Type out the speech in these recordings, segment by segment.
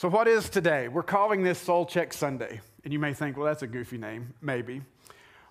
So, what is today? We're calling this Soul Check Sunday. And you may think, well, that's a goofy name. Maybe.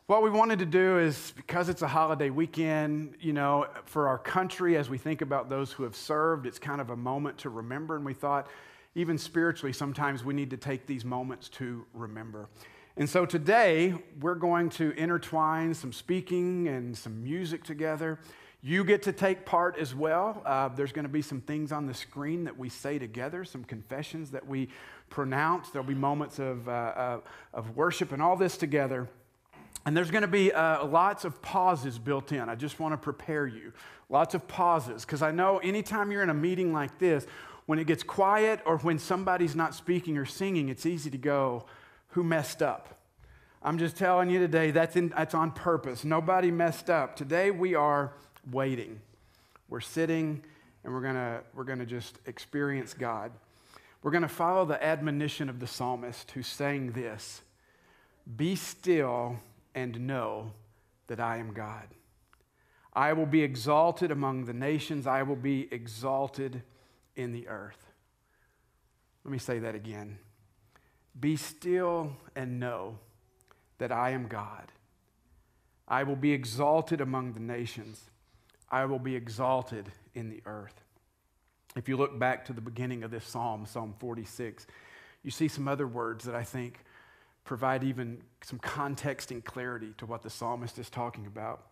What we wanted to do is because it's a holiday weekend, you know, for our country, as we think about those who have served, it's kind of a moment to remember. And we thought, even spiritually, sometimes we need to take these moments to remember. And so today, we're going to intertwine some speaking and some music together. You get to take part as well. Uh, there's going to be some things on the screen that we say together, some confessions that we pronounce. There'll be moments of, uh, uh, of worship and all this together. And there's going to be uh, lots of pauses built in. I just want to prepare you. Lots of pauses, because I know anytime you're in a meeting like this, when it gets quiet or when somebody's not speaking or singing, it's easy to go, Who messed up? I'm just telling you today, that's, in, that's on purpose. Nobody messed up. Today we are waiting. We're sitting and we're going we're going to just experience God. We're going to follow the admonition of the psalmist who sang this Be still and know that I am God. I will be exalted among the nations, I will be exalted in the earth. Let me say that again. Be still and know that I am God. I will be exalted among the nations. I will be exalted in the earth. If you look back to the beginning of this psalm, Psalm 46, you see some other words that I think provide even some context and clarity to what the psalmist is talking about.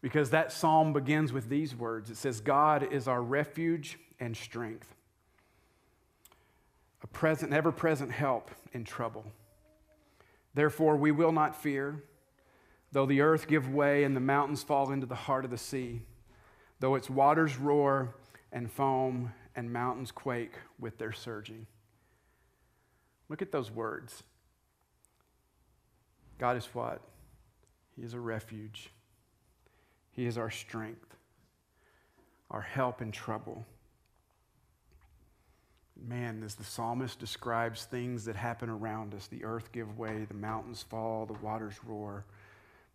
Because that psalm begins with these words it says, God is our refuge and strength, a present, ever present help in trouble. Therefore, we will not fear, though the earth give way and the mountains fall into the heart of the sea though its waters roar and foam and mountains quake with their surging. Look at those words. God is what? He is a refuge. He is our strength, our help in trouble. Man, as the psalmist describes things that happen around us, the earth give way, the mountains fall, the waters roar,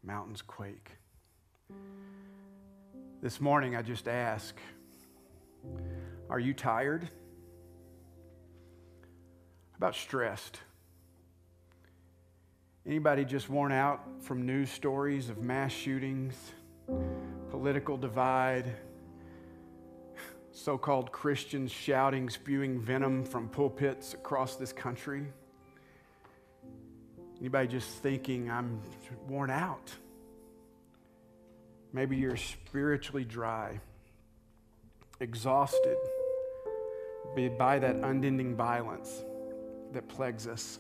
mountains quake. This morning, I just ask Are you tired? How about stressed? Anybody just worn out from news stories of mass shootings, political divide, so called Christians shouting, spewing venom from pulpits across this country? Anybody just thinking, I'm worn out? Maybe you're spiritually dry, exhausted by that unending violence that plagues us.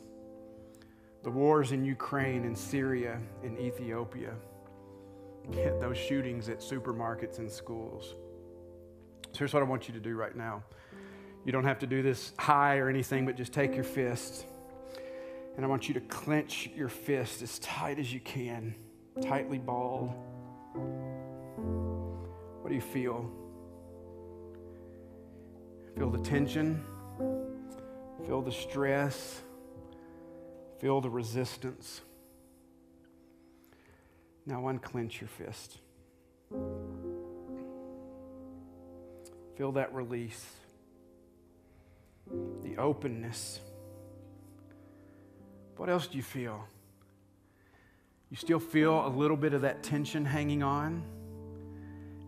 The wars in Ukraine and Syria and Ethiopia, those shootings at supermarkets and schools. So here's what I want you to do right now. You don't have to do this high or anything, but just take your fist. And I want you to clench your fist as tight as you can, tightly balled. What do you feel? Feel the tension, feel the stress, feel the resistance. Now unclench your fist. Feel that release, the openness. What else do you feel? You still feel a little bit of that tension hanging on?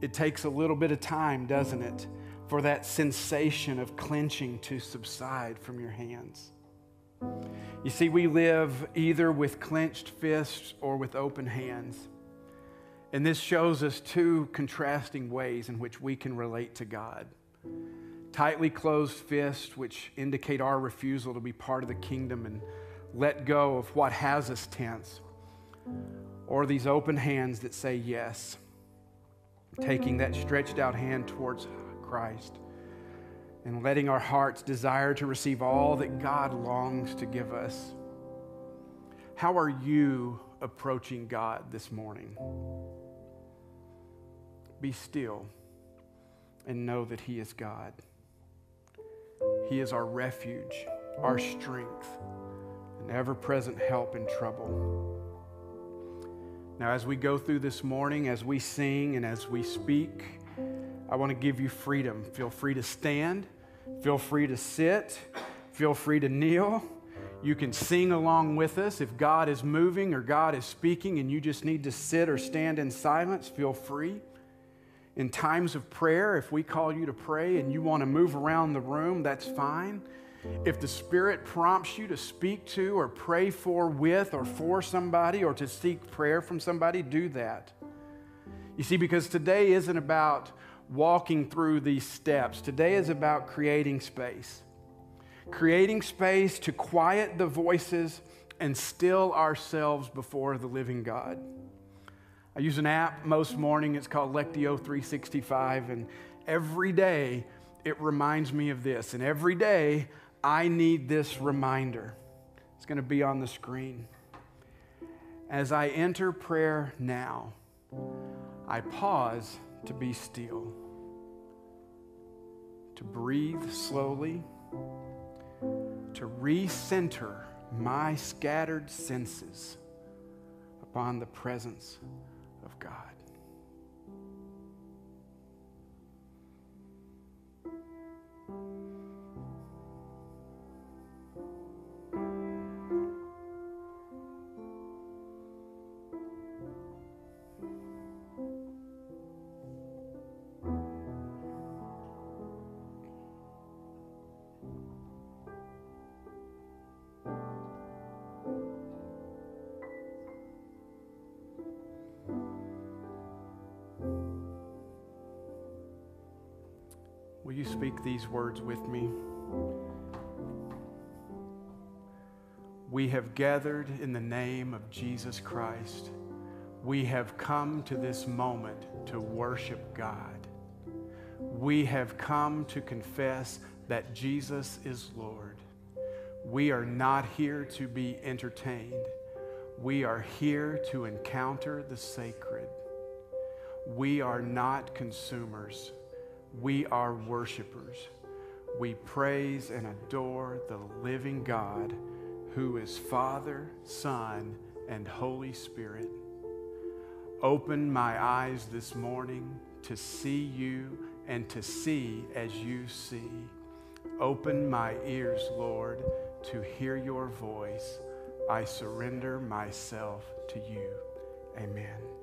It takes a little bit of time, doesn't it, for that sensation of clenching to subside from your hands. You see, we live either with clenched fists or with open hands. And this shows us two contrasting ways in which we can relate to God. Tightly closed fists, which indicate our refusal to be part of the kingdom and let go of what has us tense or these open hands that say yes, taking that stretched out hand towards Christ and letting our hearts desire to receive all that God longs to give us. How are you approaching God this morning? Be still and know that He is God. He is our refuge, our strength, and ever present help in trouble. Now, as we go through this morning, as we sing and as we speak, I want to give you freedom. Feel free to stand, feel free to sit, feel free to kneel. You can sing along with us. If God is moving or God is speaking and you just need to sit or stand in silence, feel free. In times of prayer, if we call you to pray and you want to move around the room, that's fine. If the Spirit prompts you to speak to or pray for, with, or for somebody, or to seek prayer from somebody, do that. You see, because today isn't about walking through these steps, today is about creating space. Creating space to quiet the voices and still ourselves before the living God. I use an app most morning, it's called Lectio 365, and every day it reminds me of this. And every day I need this reminder. It's going to be on the screen. As I enter prayer now, I pause to be still, to breathe slowly, to recenter my scattered senses upon the presence speak these words with me? We have gathered in the name of Jesus Christ. We have come to this moment to worship God. We have come to confess that Jesus is Lord. We are not here to be entertained. We are here to encounter the sacred. We are not consumers. We are worshipers. We praise and adore the living God who is Father, Son, and Holy Spirit. Open my eyes this morning to see you and to see as you see. Open my ears, Lord, to hear your voice. I surrender myself to you. Amen.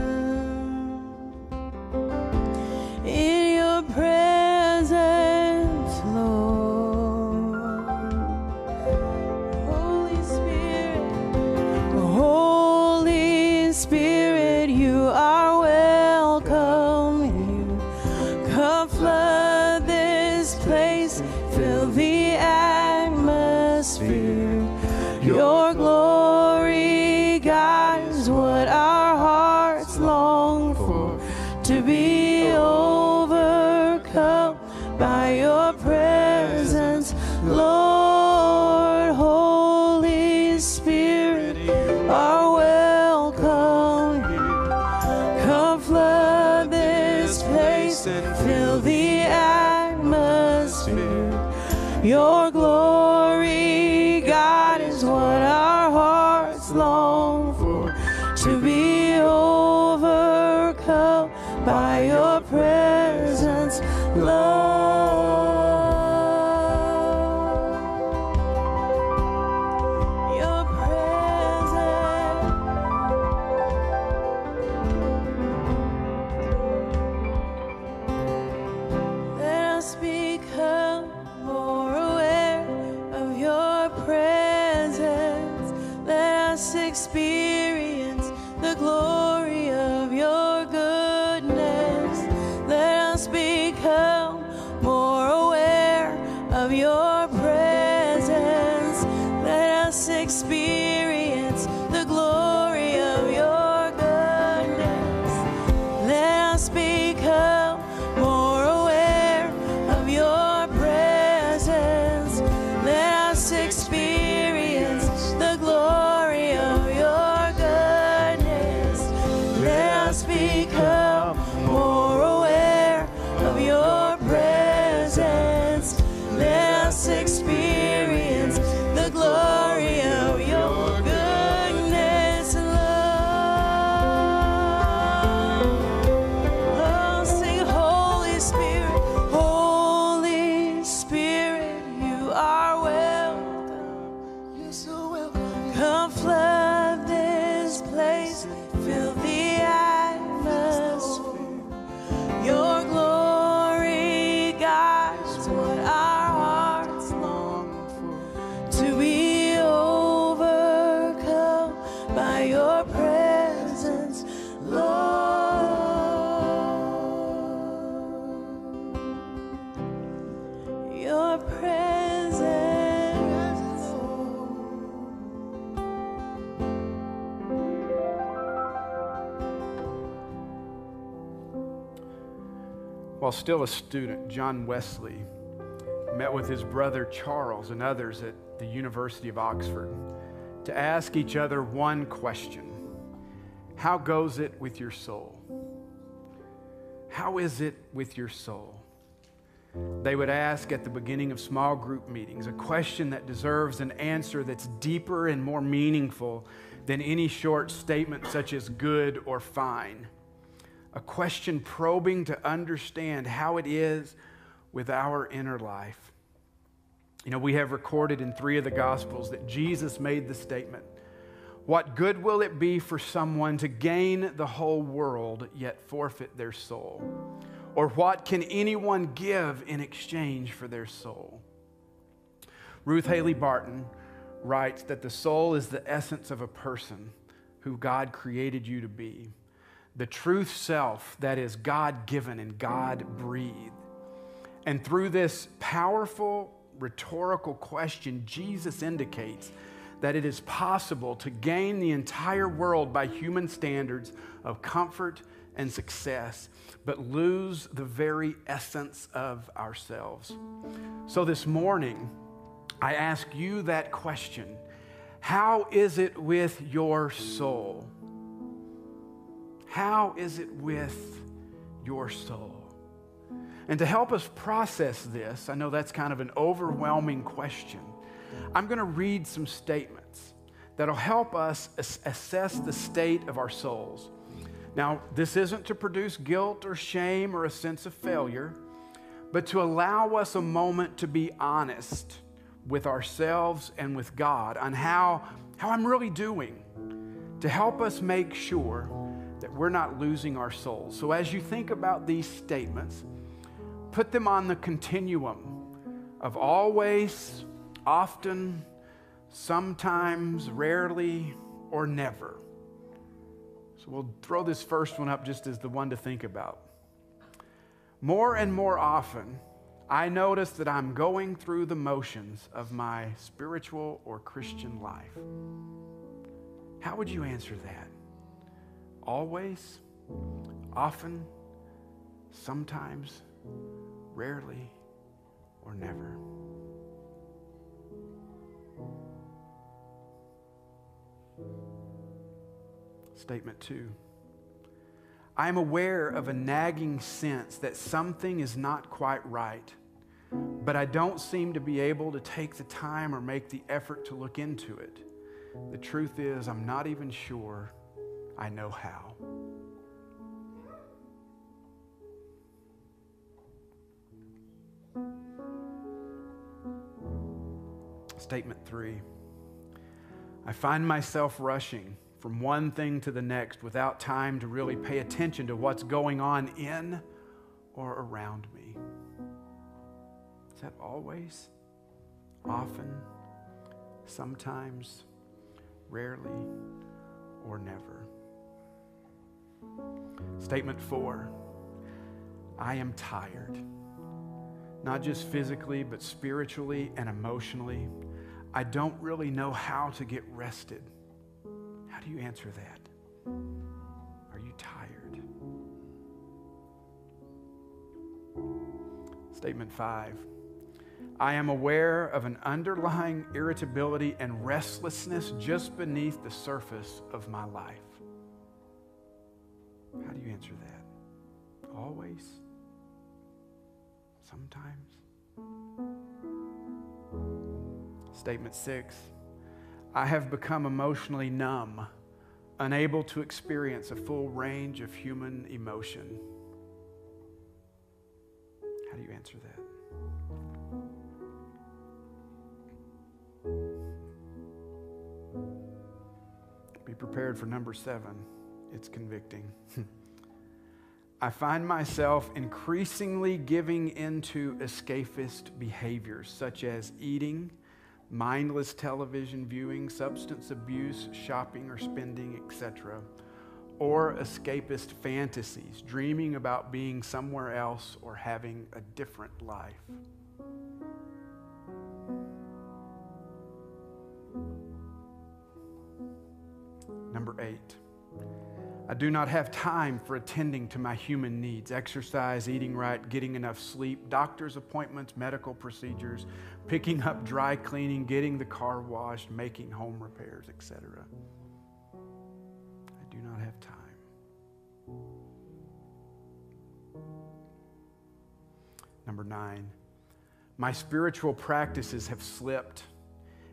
Us become more While still a student, John Wesley met with his brother Charles and others at the University of Oxford to ask each other one question How goes it with your soul? How is it with your soul? They would ask at the beginning of small group meetings a question that deserves an answer that's deeper and more meaningful than any short statement such as good or fine. A question probing to understand how it is with our inner life. You know, we have recorded in three of the Gospels that Jesus made the statement What good will it be for someone to gain the whole world yet forfeit their soul? Or what can anyone give in exchange for their soul? Ruth Haley Barton writes that the soul is the essence of a person who God created you to be, the truth self that is God given and God breathed. And through this powerful rhetorical question, Jesus indicates that it is possible to gain the entire world by human standards of comfort and success, but lose the very essence of ourselves. So this morning, I ask you that question How is it with your soul? How is it with your soul? And to help us process this, I know that's kind of an overwhelming question. I'm going to read some statements that'll help us as- assess the state of our souls. Now, this isn't to produce guilt or shame or a sense of failure, but to allow us a moment to be honest with ourselves and with God on how, how I'm really doing, to help us make sure that we're not losing our souls. So, as you think about these statements, put them on the continuum of always, often, sometimes, rarely, or never. So we'll throw this first one up just as the one to think about. More and more often, I notice that I'm going through the motions of my spiritual or Christian life. How would you answer that? Always? Often? Sometimes? Rarely? Or never? Statement two. I am aware of a nagging sense that something is not quite right, but I don't seem to be able to take the time or make the effort to look into it. The truth is, I'm not even sure I know how. Statement three I find myself rushing from one thing to the next without time to really pay attention to what's going on in or around me. Is that always? Often? Sometimes? Rarely? Or never? Statement four I am tired. Not just physically, but spiritually and emotionally. I don't really know how to get rested. How do you answer that? Are you tired? Statement five I am aware of an underlying irritability and restlessness just beneath the surface of my life. Answer that? Always? Sometimes? Statement six I have become emotionally numb, unable to experience a full range of human emotion. How do you answer that? Be prepared for number seven. It's convicting. I find myself increasingly giving into escapist behaviors such as eating mindless television viewing, substance abuse, shopping or spending, etc., or escapist fantasies, dreaming about being somewhere else or having a different life. Number eight. I do not have time for attending to my human needs exercise, eating right, getting enough sleep, doctor's appointments, medical procedures, picking up dry cleaning, getting the car washed, making home repairs, etc. I do not have time. Number nine, my spiritual practices have slipped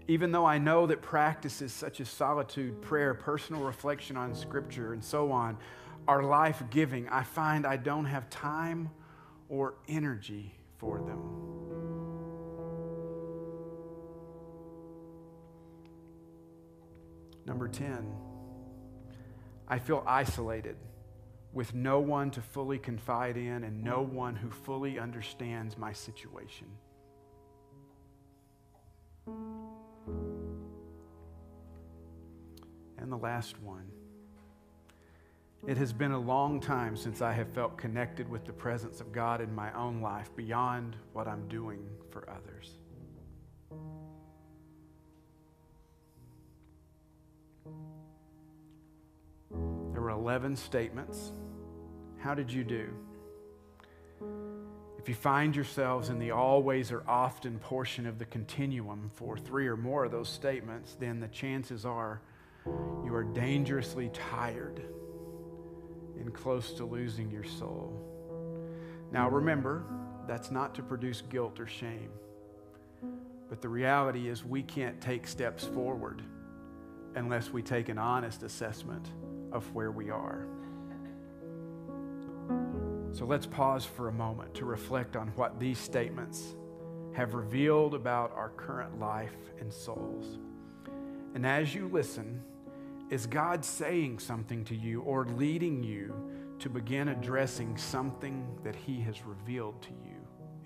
even though I know that practices such as solitude, prayer, personal reflection on Scripture, and so on are life giving, I find I don't have time or energy for them. Number 10, I feel isolated with no one to fully confide in and no one who fully understands my situation. And the last one. It has been a long time since I have felt connected with the presence of God in my own life beyond what I'm doing for others. There were 11 statements. How did you do? If you find yourselves in the always or often portion of the continuum for three or more of those statements, then the chances are you are dangerously tired and close to losing your soul. Now, remember, that's not to produce guilt or shame. But the reality is, we can't take steps forward unless we take an honest assessment of where we are. So let's pause for a moment to reflect on what these statements have revealed about our current life and souls. And as you listen, is God saying something to you or leading you to begin addressing something that He has revealed to you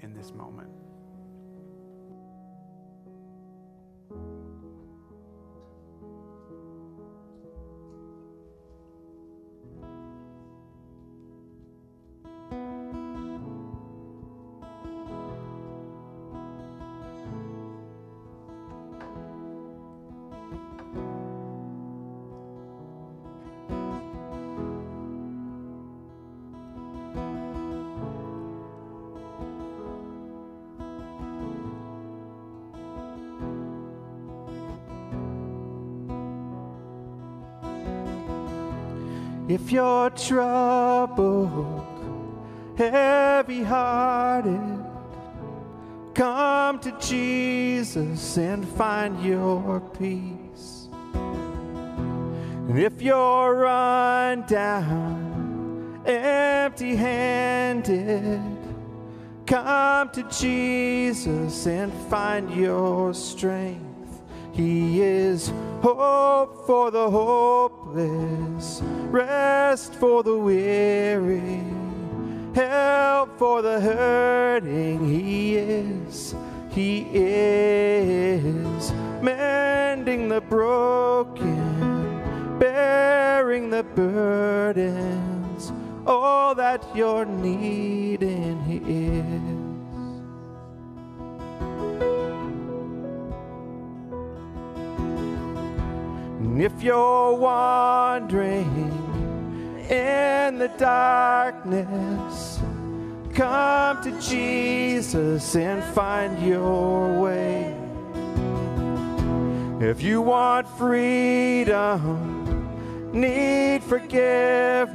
in this moment? You're troubled, heavy hearted, come to Jesus and find your peace. And if you're run down, empty handed, come to Jesus and find your strength. He is hope for the hopeless, rest for the weary, help for the hurting. He is, He is mending the broken, bearing the burdens, all that you're needing. He is. And if you're wandering in the darkness, come to Jesus and find your way. If you want freedom, need forgiveness,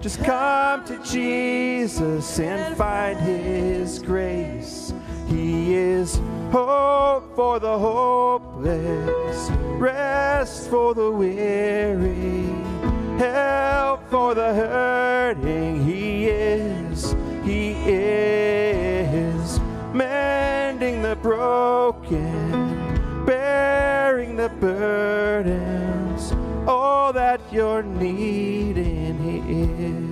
just come to Jesus and find His grace. He is hope for the hopeless, rest for the weary, help for the hurting. He is, He is mending the broken, bearing the burdens, all that you're needing. He is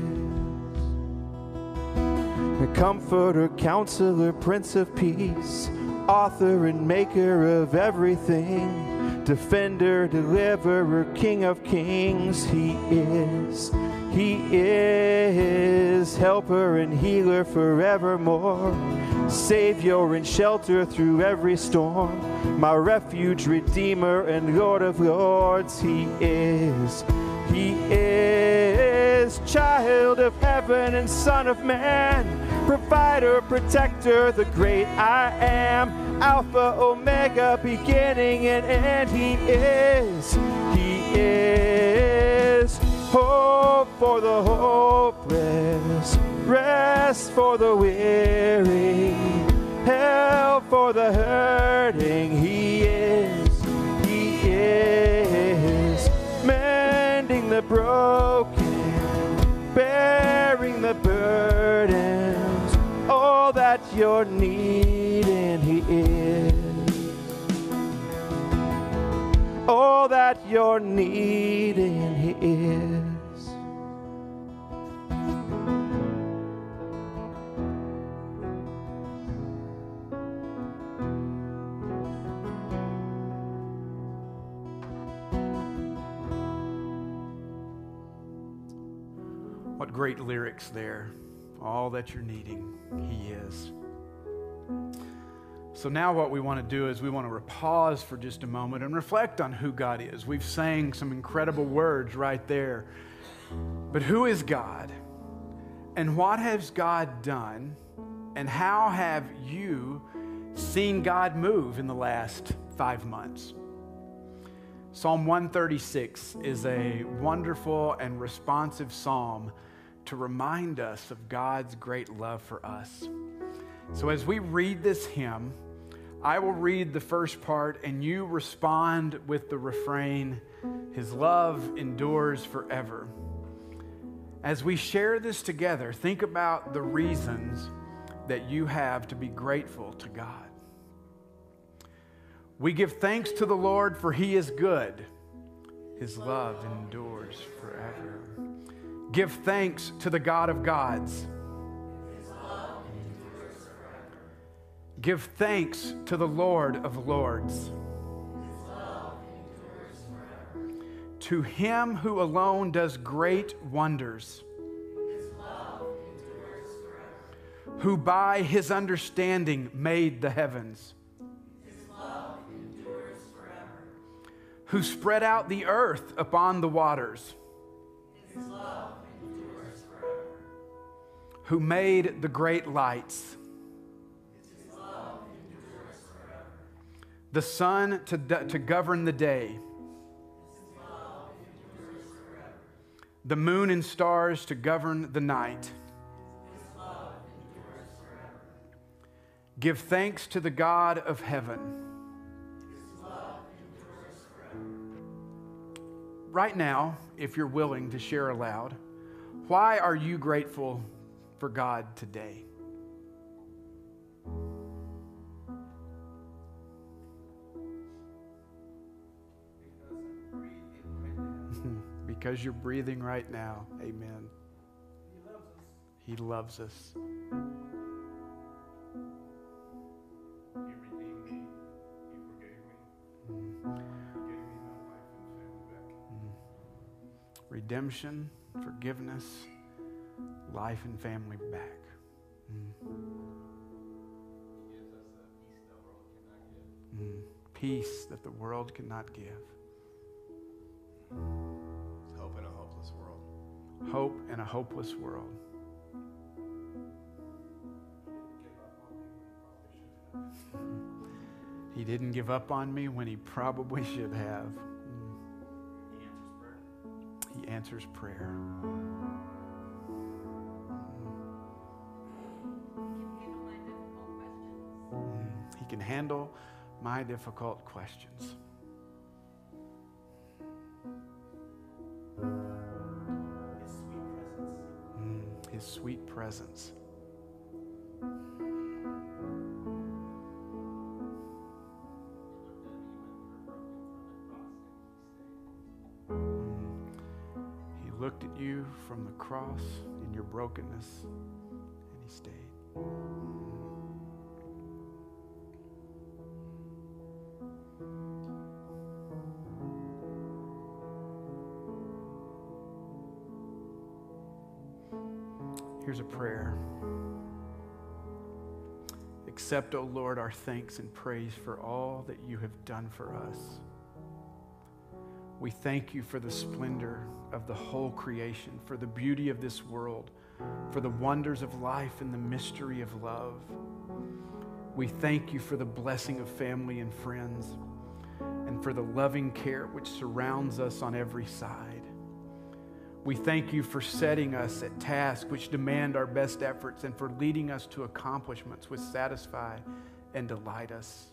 the comforter, counselor, prince of peace, author and maker of everything, defender, deliverer, king of kings. He is, he is helper and healer forevermore, savior and shelter through every storm, my refuge, redeemer, and Lord of lords. He is, he is child of heaven and son of man provider, protector, the great I am, Alpha, Omega, beginning and end. He is, He is hope for the hopeless, rest for the weary, help for the hurting. He is, He is mending the broken, bearing the burdens all that you're needing, He is. All that you're needing, He is. What great lyrics there. All that you're needing, He is. So now what we want to do is we want to pause for just a moment and reflect on who God is. We've sang some incredible words right there. But who is God? And what has God done? And how have you seen God move in the last five months? Psalm 136 is a wonderful and responsive psalm to remind us of God's great love for us. So as we read this hymn, I will read the first part and you respond with the refrain His love endures forever. As we share this together, think about the reasons that you have to be grateful to God. We give thanks to the Lord, for he is good. His love endures forever. Give thanks to the God of gods. Give thanks to the Lord of lords. To him who alone does great wonders, who by his understanding made the heavens, who spread out the earth upon the waters, who made the great lights. The sun to, to govern the day, the moon and stars to govern the night. Give thanks to the God of heaven. Right now, if you're willing to share aloud, why are you grateful for God today? Because you're breathing right now. Amen. He loves us. He loves back. Redemption, forgiveness, life and family back. Us give. Mm. Peace that the world cannot give. Hope in a hopeless world. He didn't give up on me when he probably should have. He answers prayer. He can handle my difficult questions. Presence. He looked at you from the cross in your brokenness Here's a prayer. Accept, O Lord, our thanks and praise for all that you have done for us. We thank you for the splendor of the whole creation, for the beauty of this world, for the wonders of life and the mystery of love. We thank you for the blessing of family and friends, and for the loving care which surrounds us on every side. We thank you for setting us at tasks which demand our best efforts and for leading us to accomplishments which satisfy and delight us.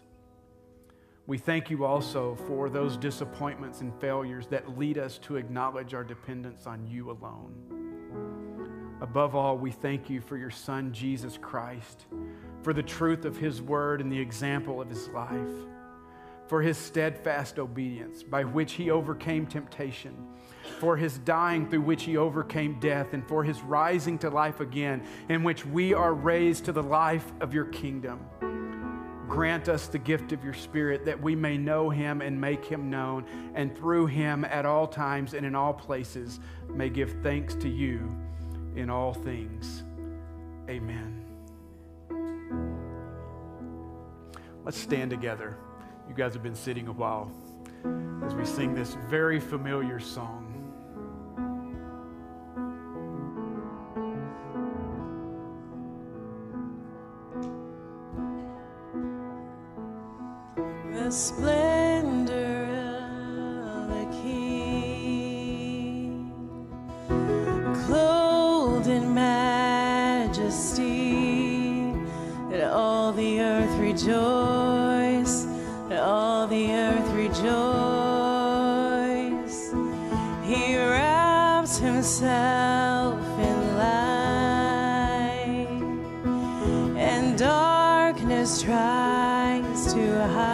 We thank you also for those disappointments and failures that lead us to acknowledge our dependence on you alone. Above all, we thank you for your Son, Jesus Christ, for the truth of his word and the example of his life, for his steadfast obedience by which he overcame temptation, for his dying through which he overcame death, and for his rising to life again, in which we are raised to the life of your kingdom. Grant us the gift of your Spirit that we may know him and make him known, and through him at all times and in all places may give thanks to you in all things. Amen. Let's stand together. You guys have been sitting a while as we sing this very familiar song. the splendor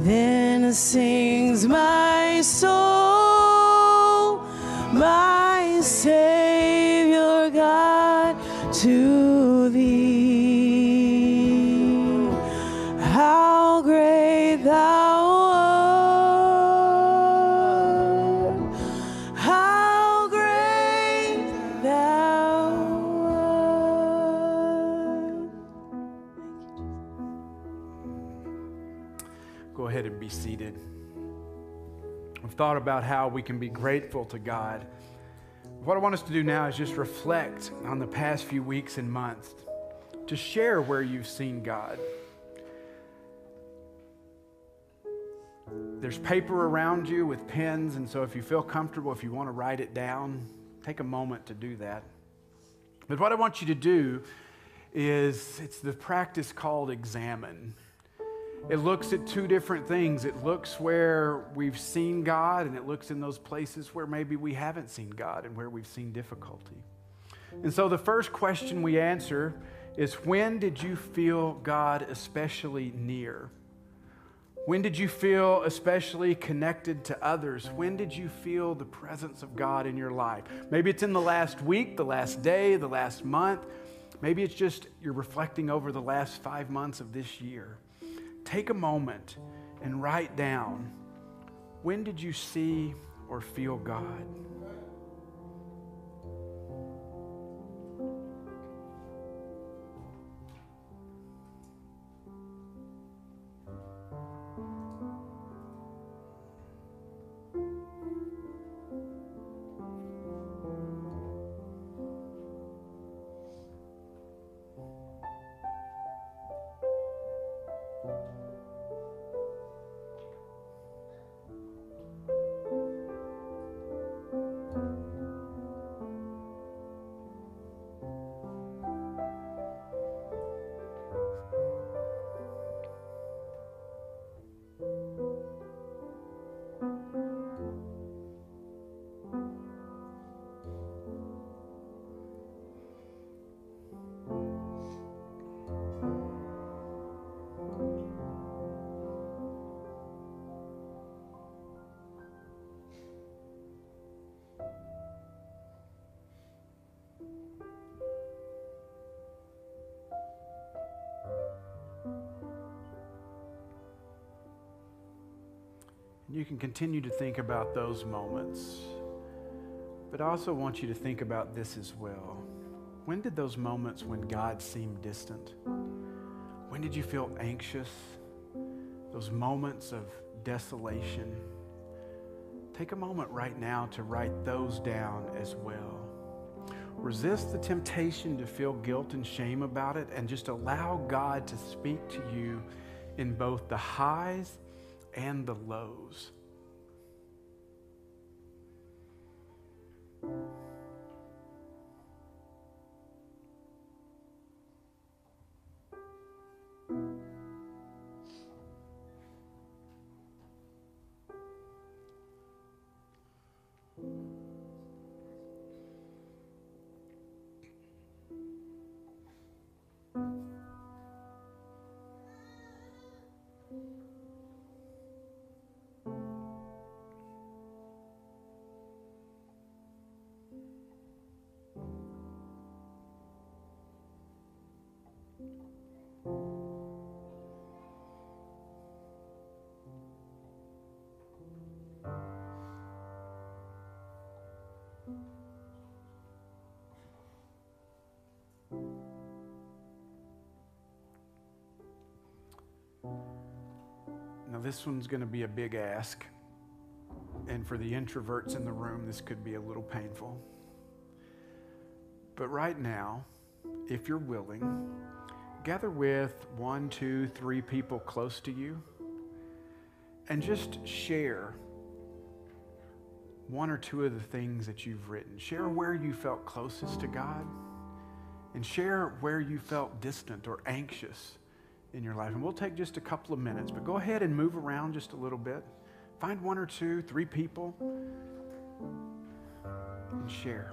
Then sings my soul, my thought about how we can be grateful to God. What I want us to do now is just reflect on the past few weeks and months, to share where you've seen God. There's paper around you with pens, and so if you feel comfortable, if you want to write it down, take a moment to do that. But what I want you to do is it's the practice called examen. It looks at two different things. It looks where we've seen God, and it looks in those places where maybe we haven't seen God and where we've seen difficulty. And so the first question we answer is when did you feel God especially near? When did you feel especially connected to others? When did you feel the presence of God in your life? Maybe it's in the last week, the last day, the last month. Maybe it's just you're reflecting over the last five months of this year. Take a moment and write down when did you see or feel God. You can continue to think about those moments. But I also want you to think about this as well. When did those moments when God seemed distant? When did you feel anxious? Those moments of desolation? Take a moment right now to write those down as well. Resist the temptation to feel guilt and shame about it and just allow God to speak to you in both the highs and the lows. Now, this one's going to be a big ask. And for the introverts in the room, this could be a little painful. But right now, if you're willing, gather with one, two, three people close to you and just share one or two of the things that you've written. Share where you felt closest to God and share where you felt distant or anxious in your life. And we'll take just a couple of minutes, but go ahead and move around just a little bit. Find one or two, three people, and share.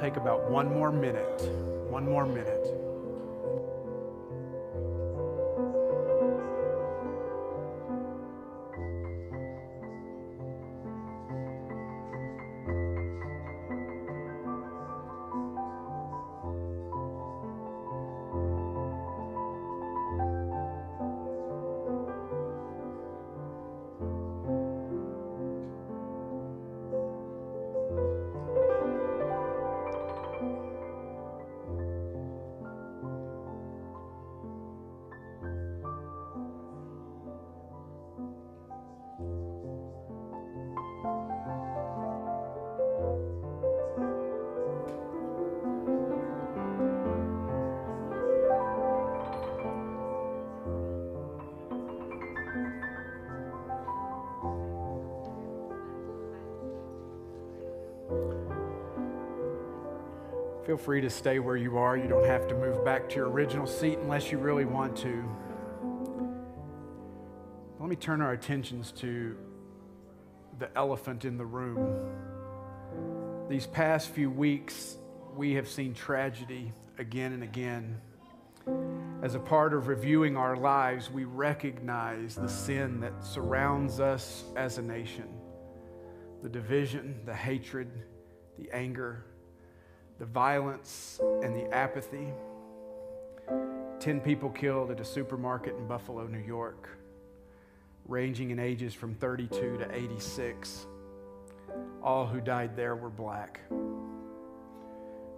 Take about one more minute. One more minute. Feel free to stay where you are. You don't have to move back to your original seat unless you really want to. Let me turn our attentions to the elephant in the room. These past few weeks, we have seen tragedy again and again. As a part of reviewing our lives, we recognize the sin that surrounds us as a nation the division, the hatred, the anger, the violence, and the apathy. 10 people killed at a supermarket in Buffalo, New York, ranging in ages from 32 to 86. All who died there were black.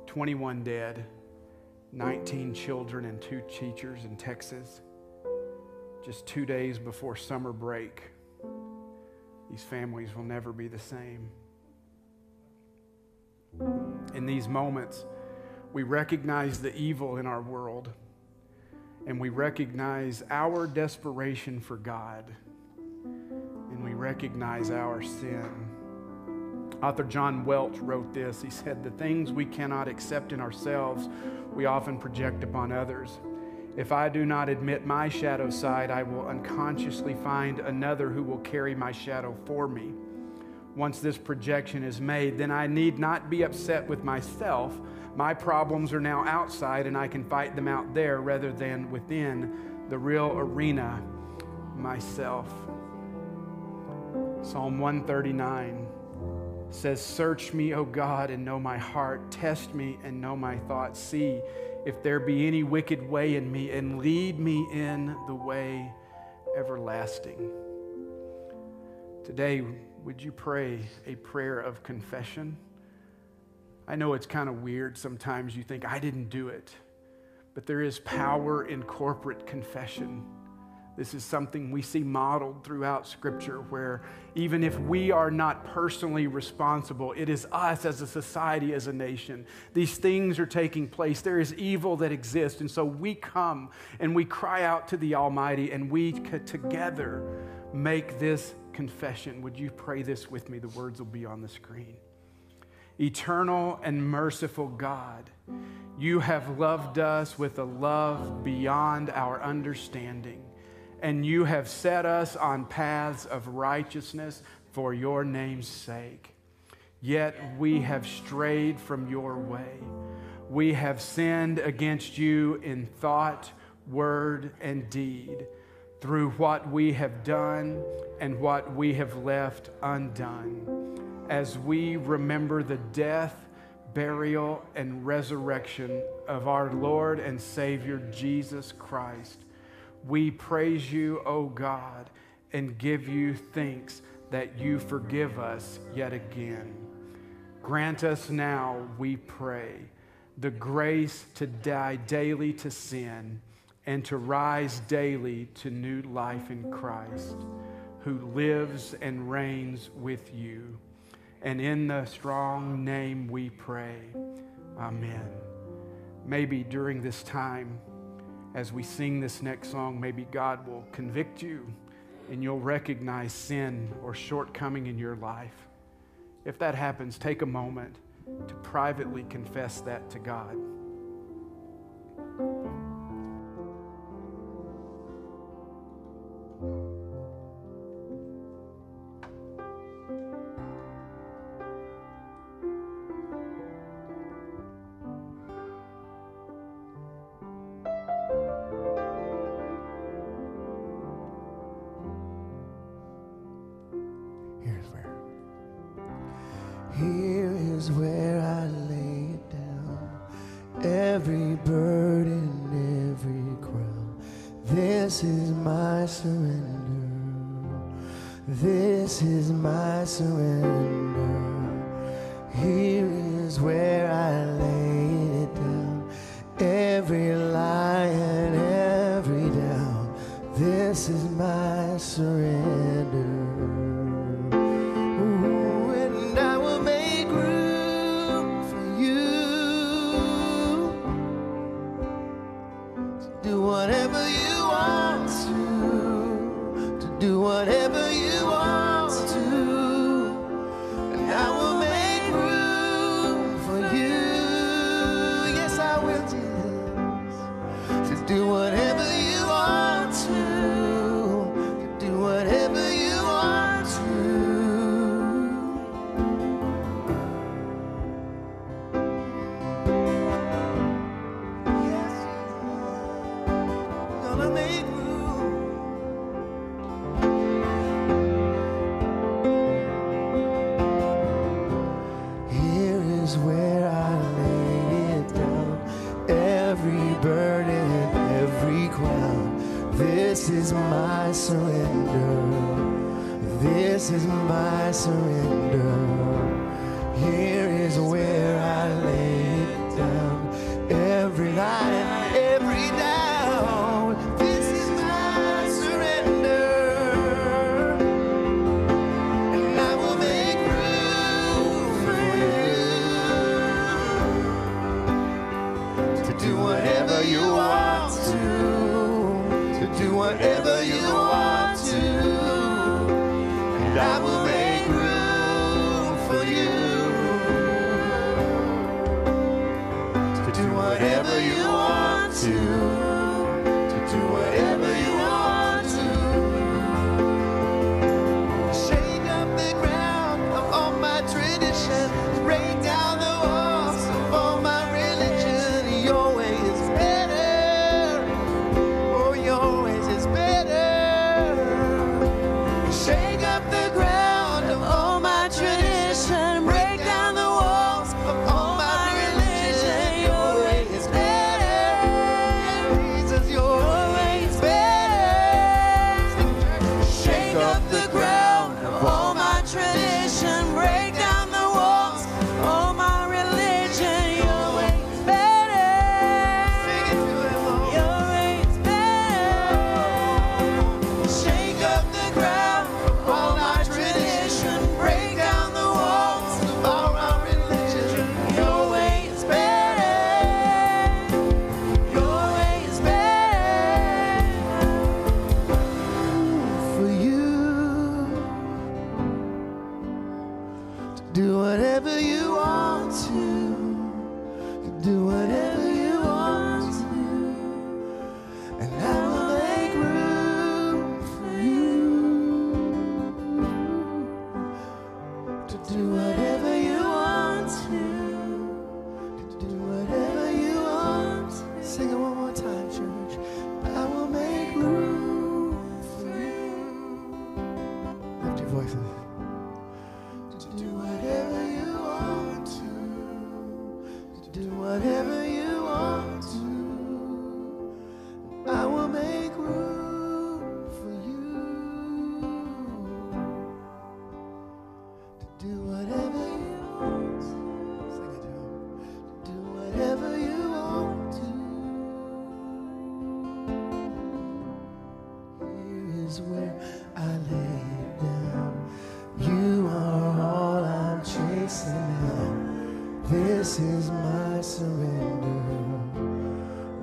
21 dead, 19 children and two teachers in Texas. Just two days before summer break, these families will never be the same. In these moments, we recognize the evil in our world and we recognize our desperation for God and we recognize our sin. Author John Welch wrote this. He said, The things we cannot accept in ourselves, we often project upon others. If I do not admit my shadow side, I will unconsciously find another who will carry my shadow for me. Once this projection is made, then I need not be upset with myself. My problems are now outside, and I can fight them out there rather than within the real arena myself. Psalm 139 says, Search me, O God, and know my heart. Test me and know my thoughts. See if there be any wicked way in me, and lead me in the way everlasting. Today, would you pray a prayer of confession? I know it's kind of weird sometimes you think, I didn't do it, but there is power in corporate confession. This is something we see modeled throughout Scripture where even if we are not personally responsible, it is us as a society, as a nation. These things are taking place. There is evil that exists. And so we come and we cry out to the Almighty and we together make this confession. Would you pray this with me? The words will be on the screen. Eternal and merciful God, you have loved us with a love beyond our understanding and you have set us on paths of righteousness for your name's sake. Yet we have strayed from your way. We have sinned against you in thought, word, and deed through what we have done and what we have left undone. As we remember the death, burial, and resurrection of our Lord and Savior Jesus Christ we praise you, O God, and give you thanks that you forgive us yet again. Grant us now, we pray, the grace to die daily to sin and to rise daily to new life in Christ, who lives and reigns with you. And in the strong name we pray. Amen. Maybe during this time, as we sing this next song, maybe God will convict you and you'll recognize sin or shortcoming in your life. If that happens, take a moment to privately confess that to God.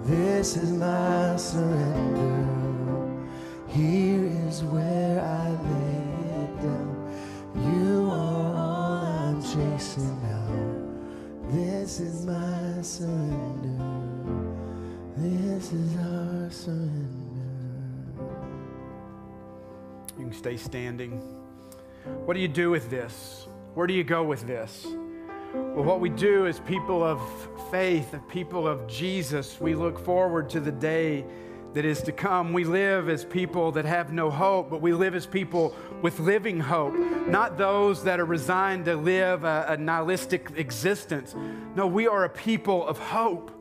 This is my surrender. Here is where I lay it down. You are all I'm chasing now. This is my surrender. This is our surrender. You can stay standing. What do you do with this? Where do you go with this? Well, what we do as people of faith, of people of Jesus, we look forward to the day that is to come. We live as people that have no hope, but we live as people with living hope, not those that are resigned to live a, a nihilistic existence. No, we are a people of hope.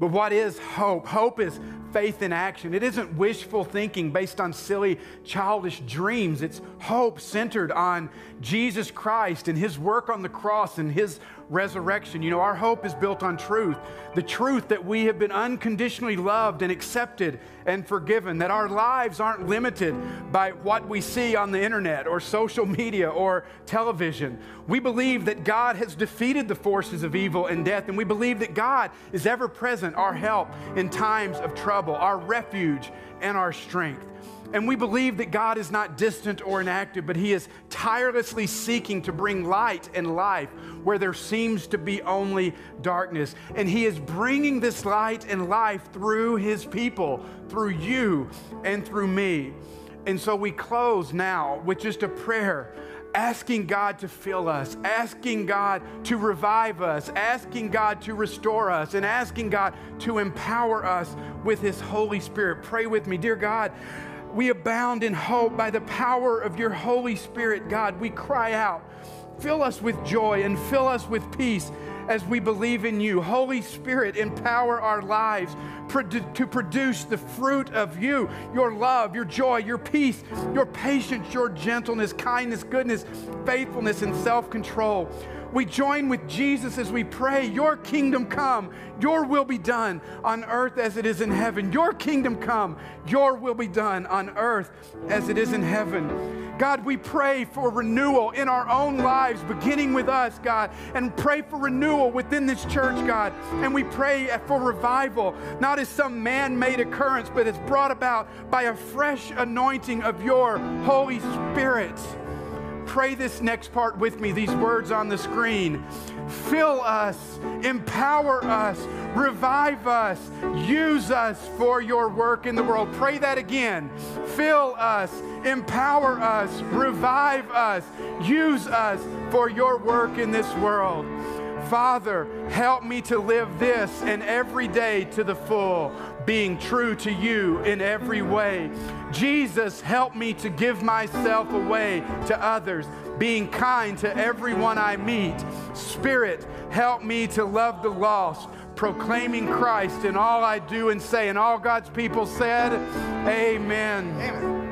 But what is hope? Hope is faith in action. It isn't wishful thinking based on silly, childish dreams. It's hope centered on Jesus Christ and his work on the cross and his resurrection. You know, our hope is built on truth the truth that we have been unconditionally loved and accepted and forgiven, that our lives aren't limited by what we see on the internet or social media or television. We believe that God has defeated the forces of evil and death, and we believe that God is ever present, our help in times of trouble, our refuge and our strength. And we believe that God is not distant or inactive, but He is tirelessly seeking to bring light and life where there seems to be only darkness. And He is bringing this light and life through His people, through you and through me. And so we close now with just a prayer asking God to fill us, asking God to revive us, asking God to restore us, and asking God to empower us with His Holy Spirit. Pray with me, dear God. We abound in hope by the power of your Holy Spirit, God. We cry out, fill us with joy and fill us with peace as we believe in you. Holy Spirit, empower our lives to produce the fruit of you your love, your joy, your peace, your patience, your gentleness, kindness, goodness, faithfulness, and self control. We join with Jesus as we pray, Your kingdom come, Your will be done on earth as it is in heaven. Your kingdom come, Your will be done on earth as it is in heaven. God, we pray for renewal in our own lives, beginning with us, God, and pray for renewal within this church, God. And we pray for revival, not as some man made occurrence, but it's brought about by a fresh anointing of your Holy Spirit pray this next part with me, these words on the screen. Fill us, empower us, revive us, use us for your work in the world. Pray that again. Fill us, empower us, revive us, use us for your work in this world. Father, help me to live this and every day to the full, being true to you in every way. Jesus, help me to give myself away to others, being kind to everyone I meet. Spirit, help me to love the lost, proclaiming Christ in all I do and say. And all God's people said, Amen. Amen.